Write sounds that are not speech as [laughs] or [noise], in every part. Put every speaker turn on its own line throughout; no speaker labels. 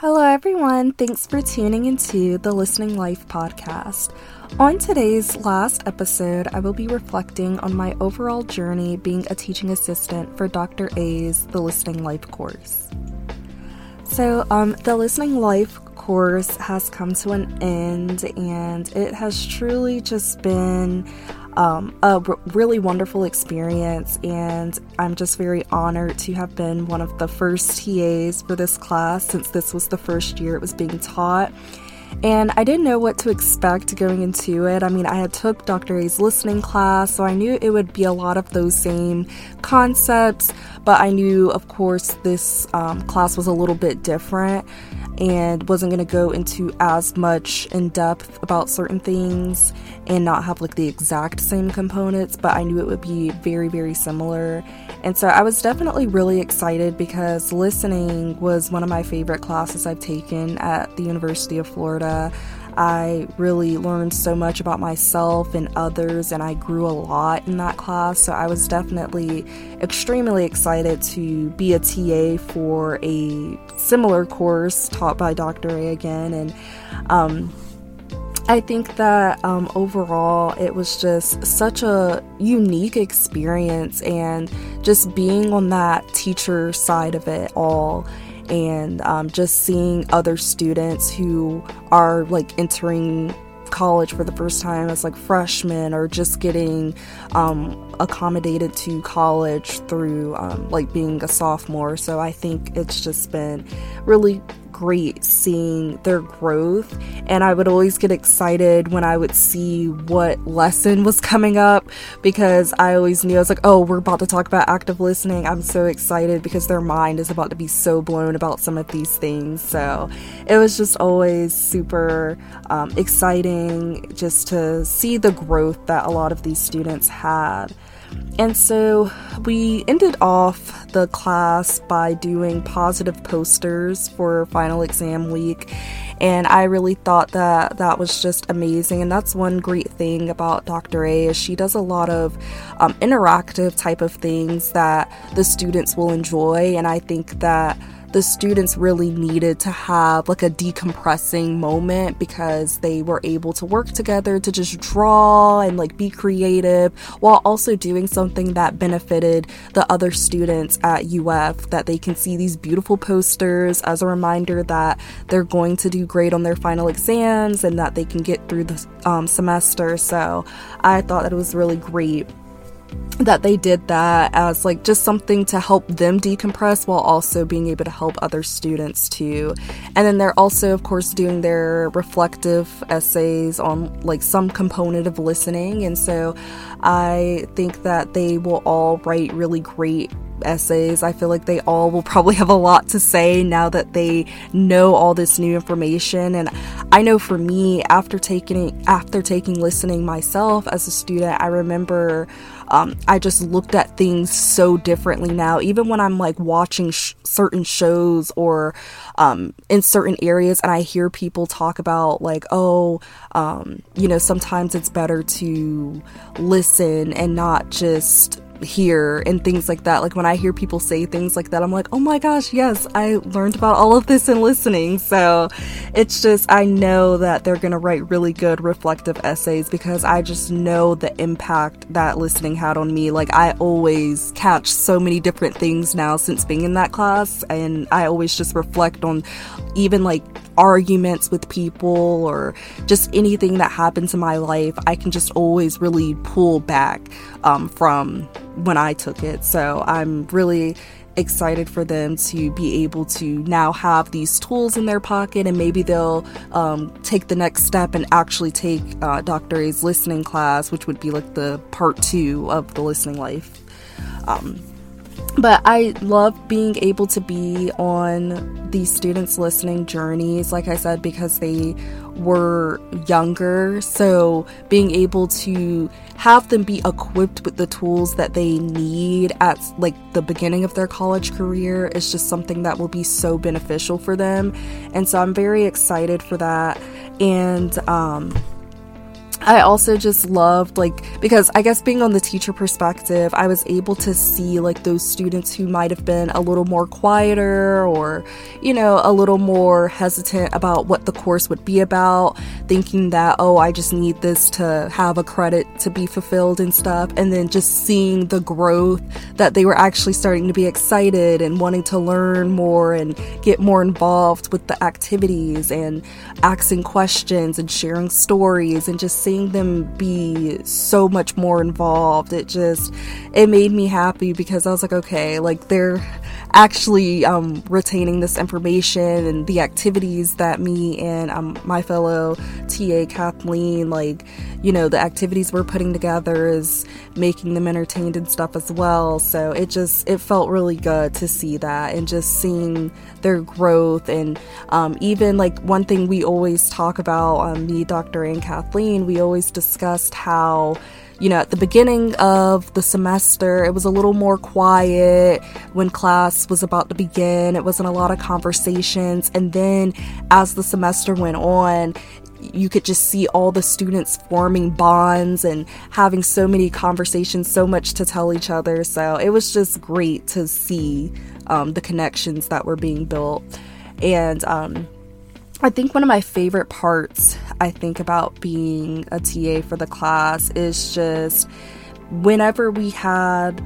Hello, everyone. Thanks for tuning into the Listening Life podcast. On today's last episode, I will be reflecting on my overall journey being a teaching assistant for Dr. A's The Listening Life course. So, um, the Listening Life course has come to an end, and it has truly just been um, a r- really wonderful experience, and I'm just very honored to have been one of the first TAs for this class since this was the first year it was being taught. And I didn't know what to expect going into it. I mean, I had took Dr. A's listening class, so I knew it would be a lot of those same concepts, but I knew, of course, this um, class was a little bit different and wasn't going to go into as much in depth about certain things and not have like the exact same components, but I knew it would be very, very similar. And so I was definitely really excited because listening was one of my favorite classes I've taken at the University of Florida. I really learned so much about myself and others, and I grew a lot in that class. So I was definitely extremely excited to be a TA for a similar course taught by Dr. A again. And um, I think that um, overall it was just such a unique experience, and just being on that teacher side of it all and um, just seeing other students who are like entering college for the first time as like freshmen or just getting um, accommodated to college through um, like being a sophomore. So I think it's just been really great seeing their growth and I would always get excited when I would see what lesson was coming up because I always knew I was like, oh, we're about to talk about active listening. I'm so excited because their mind is about to be so blown about some of these things. So it was just always super um, exciting just to see the growth that a lot of these students had. And so we ended off the class by doing positive posters for final exam week. And I really thought that that was just amazing. And that's one great thing about Dr. A is she does a lot of um, interactive type of things that the students will enjoy. And I think that the students really needed to have like a decompressing moment because they were able to work together to just draw and like be creative while also doing something that benefited the other students at UF that they can see these beautiful posters as a reminder that they're going to do great on their final exams and that they can get through the um, semester. So I thought that it was really great that they did that as like just something to help them decompress while also being able to help other students too. And then they're also of course doing their reflective essays on like some component of listening and so I think that they will all write really great essays. I feel like they all will probably [laughs] have a lot to say now that they know all this new information and I know for me after taking after taking listening myself as a student, I remember um, I just looked at things so differently now. Even when I'm like watching sh- certain shows or um, in certain areas, and I hear people talk about like, oh, um, you know, sometimes it's better to listen and not just hear and things like that. Like when I hear people say things like that, I'm like, oh my gosh, yes, I learned about all of this in listening. So it's just, I know that they're going to write really good reflective essays because I just know the impact that listening had on me. Like I always catch so many different things now since being in that class, and I always just reflect on even like arguments with people or just anything that happens in my life, I can just always really pull back um, from when I took it. So I'm really excited for them to be able to now have these tools in their pocket and maybe they'll um, take the next step and actually take uh, Dr. A's listening class, which would be like the part two of the listening life. Um, but I love being able to be on these students' listening journeys, like I said, because they were younger. So being able to have them be equipped with the tools that they need at like the beginning of their college career is just something that will be so beneficial for them. And so I'm very excited for that. And um I also just loved, like, because I guess being on the teacher perspective, I was able to see, like, those students who might have been a little more quieter or, you know, a little more hesitant about what the course would be about, thinking that, oh, I just need this to have a credit to be fulfilled and stuff. And then just seeing the growth that they were actually starting to be excited and wanting to learn more and get more involved with the activities and asking questions and sharing stories and just seeing seeing them be so much more involved, it just it made me happy because I was like, okay, like they're actually um, retaining this information and the activities that me and um, my fellow TA Kathleen, like, you know, the activities we're putting together is making them entertained and stuff as well. So it just, it felt really good to see that and just seeing their growth. And um, even like one thing we always talk about, um, me, Dr. and Kathleen, we always discussed how you know, at the beginning of the semester, it was a little more quiet when class was about to begin. It wasn't a lot of conversations. And then as the semester went on, you could just see all the students forming bonds and having so many conversations, so much to tell each other. So it was just great to see um, the connections that were being built. And um, I think one of my favorite parts I think about being a TA for the class is just whenever we had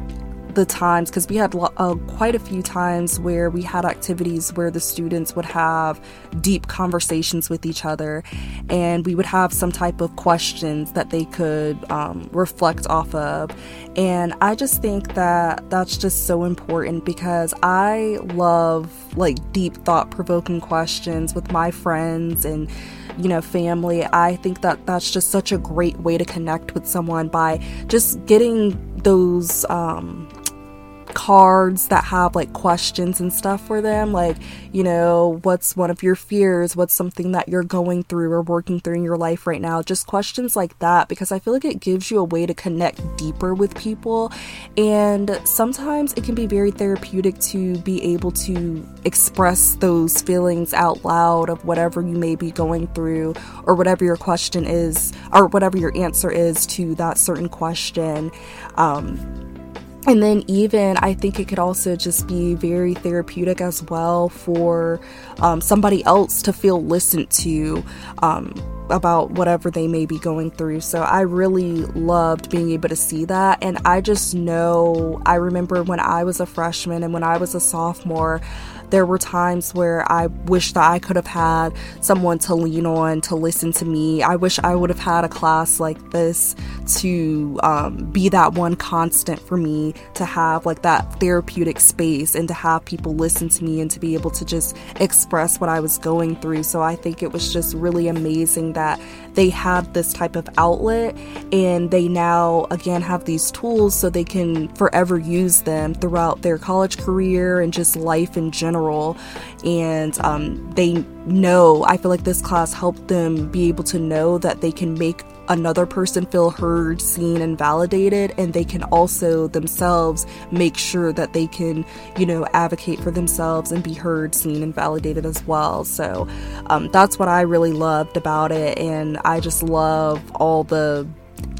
the times because we had uh, quite a few times where we had activities where the students would have deep conversations with each other and we would have some type of questions that they could um, reflect off of. And i just think that that's just so important because i love like deep thought-provoking questions with my friends and you know family. I think that that's just such a great way to connect with someone by just getting those um, cards that have like questions and stuff for them like you know what's one of your fears? What's something that you're going through or working through in your life right now? Just questions like that because i feel like it gives you a way to connect deeper with people. And sometimes it can be very therapeutic to be able to express those feelings out loud of whatever you may be going through or whatever your question is or whatever your answer is to that certain question. Um, and then even i think it could also just be very therapeutic as well for um, somebody else to feel listened to um, about whatever they may be going through. So i really loved being able to see that. And i just know i remember when i was a freshman and when i was a sophomore there were times where I wish that I could have had someone to lean on to listen to me. I wish I would have had a class like this to um, be that one constant for me, to have like that therapeutic space and to have people listen to me and to be able to just express what I was going through. So I think it was just really amazing that they had this type of outlet and they now again have these tools so they can forever use them throughout their college career and just life in general general and um, they know i feel like this class helped them be able to know that they can make another person feel heard seen and validated and they can also themselves make sure that they can you know advocate for themselves and be heard seen and validated as well. So um, that's what i really loved about it and i just love all the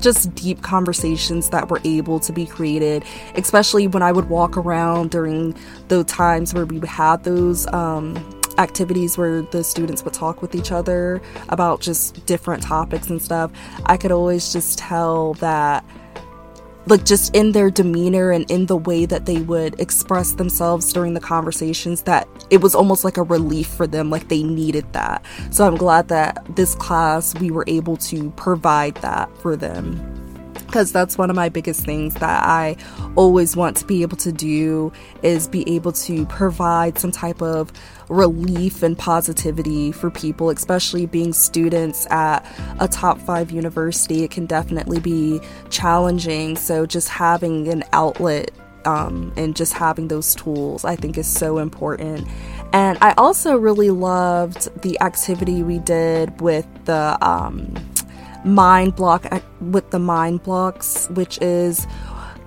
just deep conversations that were able to be created, especially when I would walk around during the times where we had those um, activities where the students would talk with each other about just different topics and stuff. I could always just tell that like just in their demeanor and in the way that they would express themselves during the conversations that it was almost like a relief for them like they needed that. So i'm glad that this class we were able to provide that for them because that's one of my biggest things that I always want to be able to do is be able to provide some type of relief and positivity for people, especially being students at a top five university. It can definitely be challenging. So, just having an outlet um, and just having those tools, I think, is so important. And I also really loved the activity we did with the. Um, mind block with the mind blocks, which is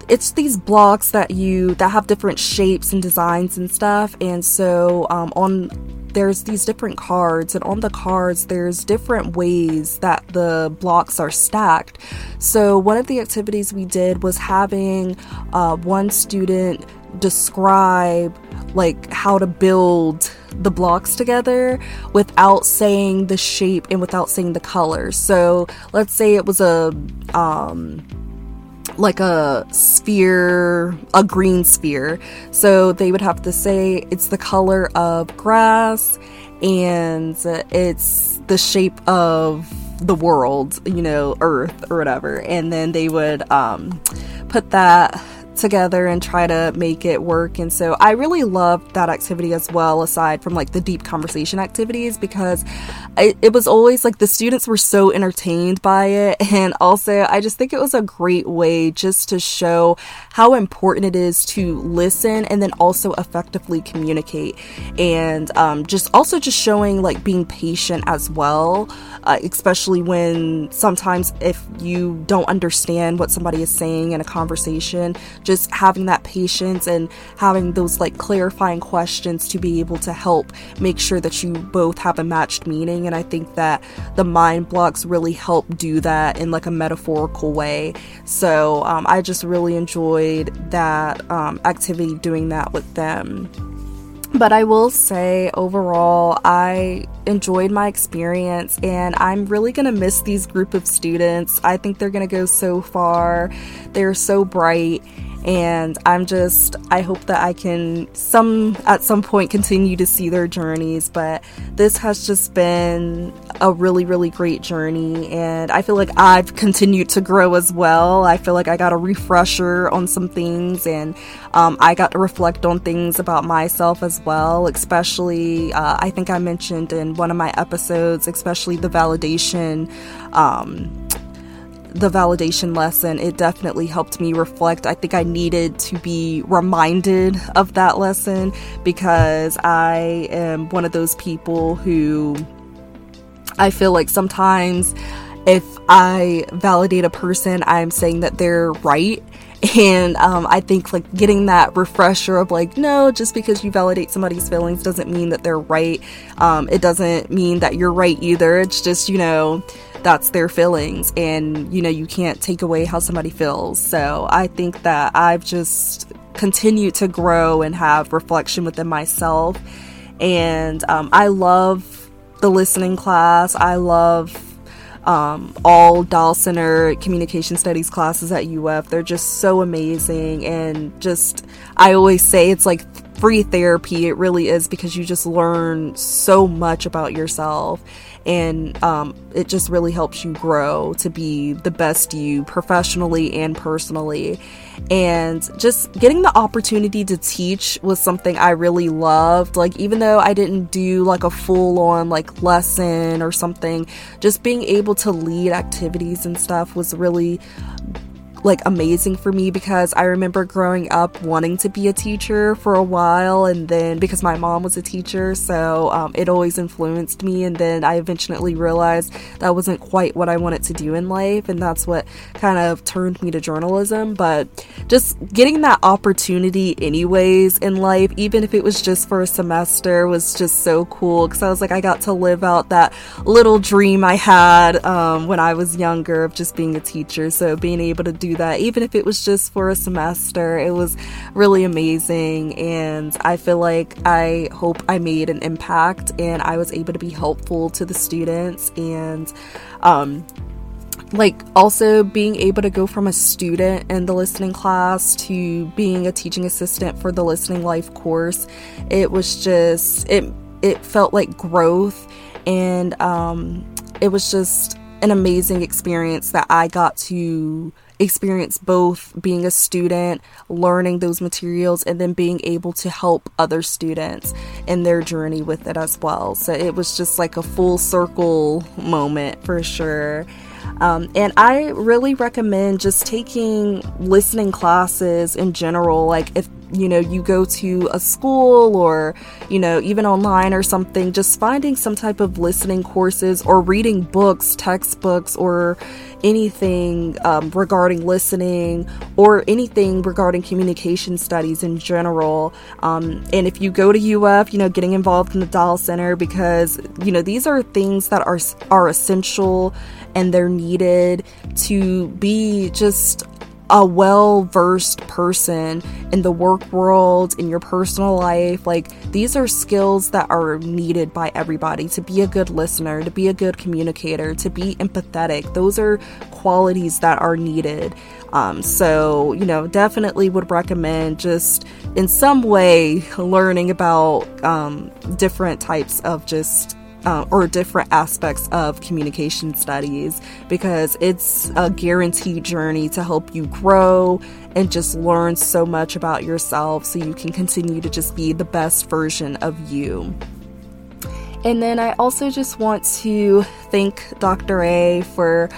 it's these blocks that you that have different shapes and designs and stuff. And so um, on there's these different cards, and on the cards, there's different ways that the blocks are stacked. So, one of the activities we did was having uh, one student describe like how to build the blocks together without saying the shape and without saying the colors. So let's say it was a um like a sphere, a green sphere. So they would have to say it's the color of grass and it's the shape of the world, you know, earth or whatever. And then they would um put that together and try to make it work. And so I really loved that activity as well, aside from like the deep conversation activities, because it, it, was always like the students were so entertained by it. [laughs] And also, I just think it was a great way just to show how important it is to listen and then also effectively communicate. And um, just also just showing like being patient as well, uh, especially when sometimes if you don't understand what somebody is saying in a conversation, just having that patience and having those like clarifying questions to be able to help make sure that you both have a matched meaning. And I think that the mind blocks really help do that in like a metaphorical way. So um, I just really enjoyed that um, activity doing that with them. But I will say, overall, I enjoyed my experience and I'm really going to miss these group of students. I think they're going to go so far. They're so bright and I'm just I hope that I can some at some point continue to see their journeys but this has just been a really really great journey. And I feel like I've continued to grow as well. I feel like I got a refresher on some things and um, I got to reflect on things about myself as well especially uh, I think I mentioned in one of my episodes especially the validation um, the validation lesson, it definitely helped me reflect. I think I needed to be reminded of that lesson because I am one of those people who I feel like sometimes if I validate a person, I'm saying that they're right. And um, I think like getting that refresher of like, no, just because you validate somebody's feelings doesn't mean that they're right. Um, it doesn't mean that you're right either. It's just, you know, that's their feelings and you know you can't take away how somebody feels so i think that i've just continued to grow and have reflection within myself and um, i love the listening class i love um, all Dial Center communication studies classes at UF. They're just so amazing. And just, I always say it's like free therapy. It really is because you just learn so much about yourself and um, it just really helps you grow to be the best you professionally and personally and just getting the opportunity to teach was something i really loved like even though i didn't do like a full on like lesson or something just being able to lead activities and stuff was really like amazing for me because I remember growing up wanting to be a teacher for a while, and then because my mom was a teacher, so um, it always influenced me. And then I eventually realized that wasn't quite what I wanted to do in life, and that's what kind of turned me to journalism. But just getting that opportunity, anyways, in life, even if it was just for a semester, was just so cool because I was like, I got to live out that little dream I had um, when I was younger of just being a teacher. So being able to do that, even if it was just for a semester. It was really amazing, and I feel like I hope I made an impact and I was able to be helpful to the students. And, um, like also being able to go from a student in the listening class to being a teaching assistant for the listening life course it was just it it felt like growth. And um it was just an amazing experience that I got to experience both being a student, learning those materials, and then being able to help other students in their journey with it as well. So it was just like a full circle moment for sure. Um, and I really recommend just taking listening classes in general. Like, if you know you go to a school or you know even online or something just finding some type of listening courses or reading books textbooks or anything um, regarding listening or anything regarding communication studies in general. Um, and if you go to uf you know getting involved in the dial center because you know these are things that are are essential and they're needed to be just a well versed person in the work world, in your personal life. Like, these are skills that are needed by everybody to be a good listener, to be a good communicator, to be empathetic. Those are qualities that are needed. Um, so, you know, definitely would recommend just in some way learning about um, different types of just uh, or different aspects of communication studies because it's a guaranteed journey to help you grow and just learn so much about yourself so you can continue to just be the best version of you. And then I also just want to thank Dr. A for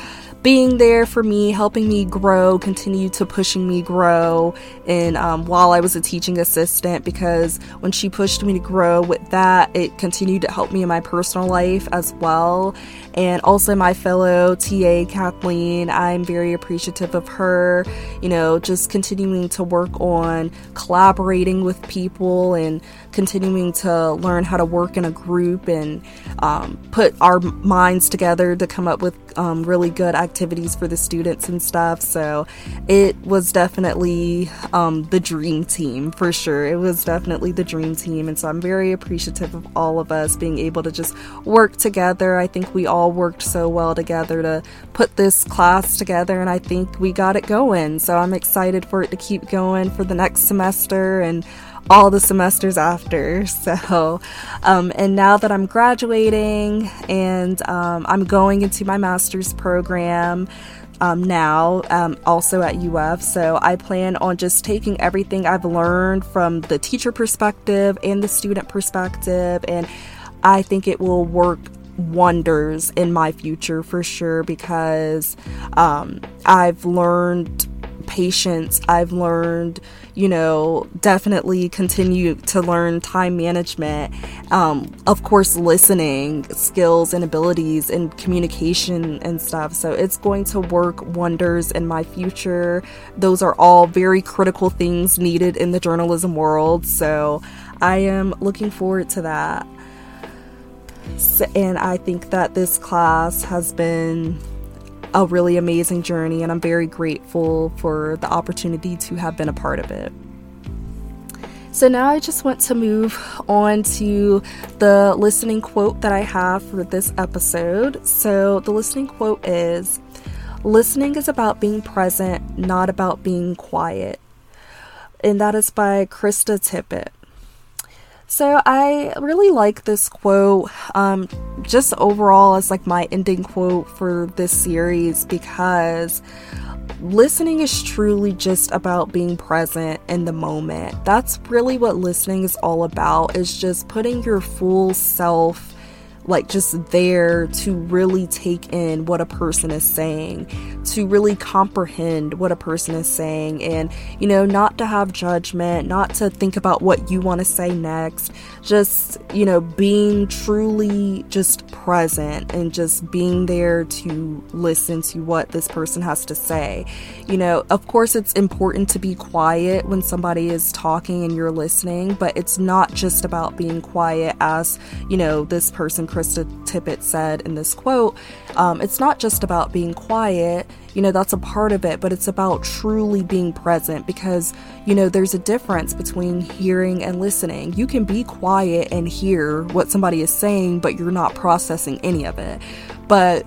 being there for me, helping me grow, continue to pushing me grow. And um, while I was a teaching assistant, because when she pushed me to grow with that, it continued to help me in my personal life as well. And also, my fellow TA, Kathleen, I'm very appreciative of her, you know, just continuing to work on collaborating with people and continuing to learn how to work in a group and um, put our minds together to come up with um, really good activities for the students and stuff. So it was definitely um, the dream team for sure. It was definitely the dream team. And so I'm very appreciative of all of us being able to just work together. I think we all worked so well together to put this class together, and I think we got it going. So I'm excited for it to keep going for the next semester and all the semesters after. [laughs] So, um, and now that I'm graduating and um, I'm going into my master's program. Um, now, um, also at UF. So I plan on just taking everything I've learned from the teacher perspective and the student perspective, and I think it will work wonders in my future for sure because um, I've learned patience. I've learned, you know, definitely continue to learn time management. Um, of course, listening skills and abilities and communication and stuff. So it's going to work wonders in my future. Those are all very critical things needed in the journalism world. So I am looking forward to that and I think that this class has been a really amazing journey, and I'm very grateful for the opportunity to have been a part of it. So now I just want to move on to the listening quote that I have for this episode. So the listening quote is Listening is about being present, not about being quiet. And that is by Krista Tippett. So I really like this quote, um, just overall as like my ending quote for this series because listening is truly just about being present in the moment. That's really what listening is all about, is just putting your full self like just there to really take in what a person is saying, to really comprehend what a person is saying, and you know, not to have judgment, not to think about what you want to say next, just you know, being truly just present and just being there to listen to what this person has to say. You know, of course, it's important to be quiet when somebody is talking and you're listening, but it's not just about being quiet, as you know, this person Krista Tippett said in this quote, um, it's not just about being quiet, you know, that's a part of it, but it's about truly being present because, you know, there's a difference between hearing and listening. You can be quiet and hear what somebody is saying, but you're not processing any of it. But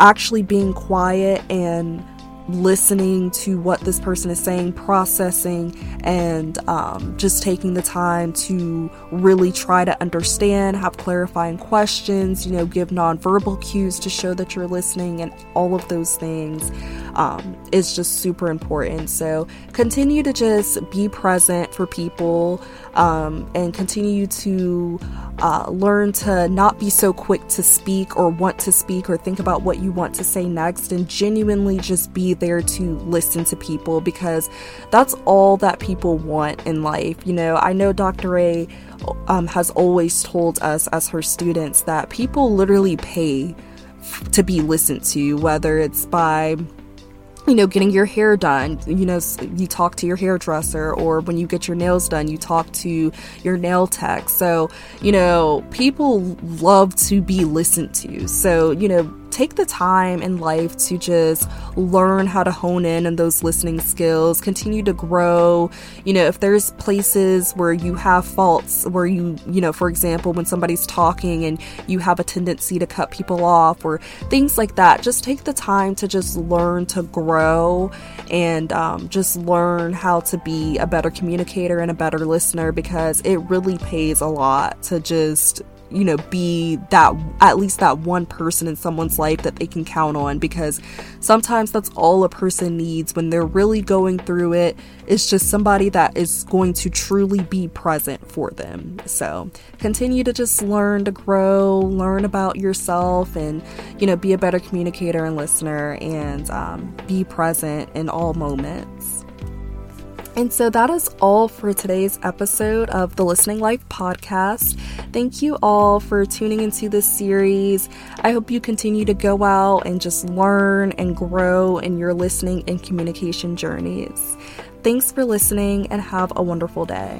actually being quiet and listening to what this person is saying, processing, and um, just taking the time to really try to understand, have clarifying questions, you know, give nonverbal cues to show that you're listening, and all of those things um, is just super important. So continue to just be present for people um, and continue to uh, learn to not be so quick to speak or want to speak or think about what you want to say next and genuinely just be there to listen to people because that's all that people want in life. You know, I know Dr. A um, has always told us as her students that people literally pay to be listened to, whether it's by you know, getting your hair done, you know, you talk to your hairdresser, or when you get your nails done, you talk to your nail tech. So, you know, people love to be listened to. So, you know, take the time in life to just learn how to hone in on those listening skills, continue to grow. You know, if there's places where you have faults, where you, you know, for example, when somebody's talking and you have a tendency to cut people off or things like that, just take the time to just learn to grow and um, just learn how to be a better communicator and a better listener because it really pays a lot to just you know, be that at least that one person in someone's life that they can count on because sometimes that's all a person needs when they're really going through it. It's just somebody that is going to truly be present for them. So continue to just learn to grow, learn about yourself, and, you know, be a better communicator and listener and um, be present in all moments. And so that is all for today's episode of the Listening Life podcast. Thank you all for tuning into this series. I hope you continue to go out and just learn and grow in your listening and communication journeys. Thanks for listening and have a wonderful day.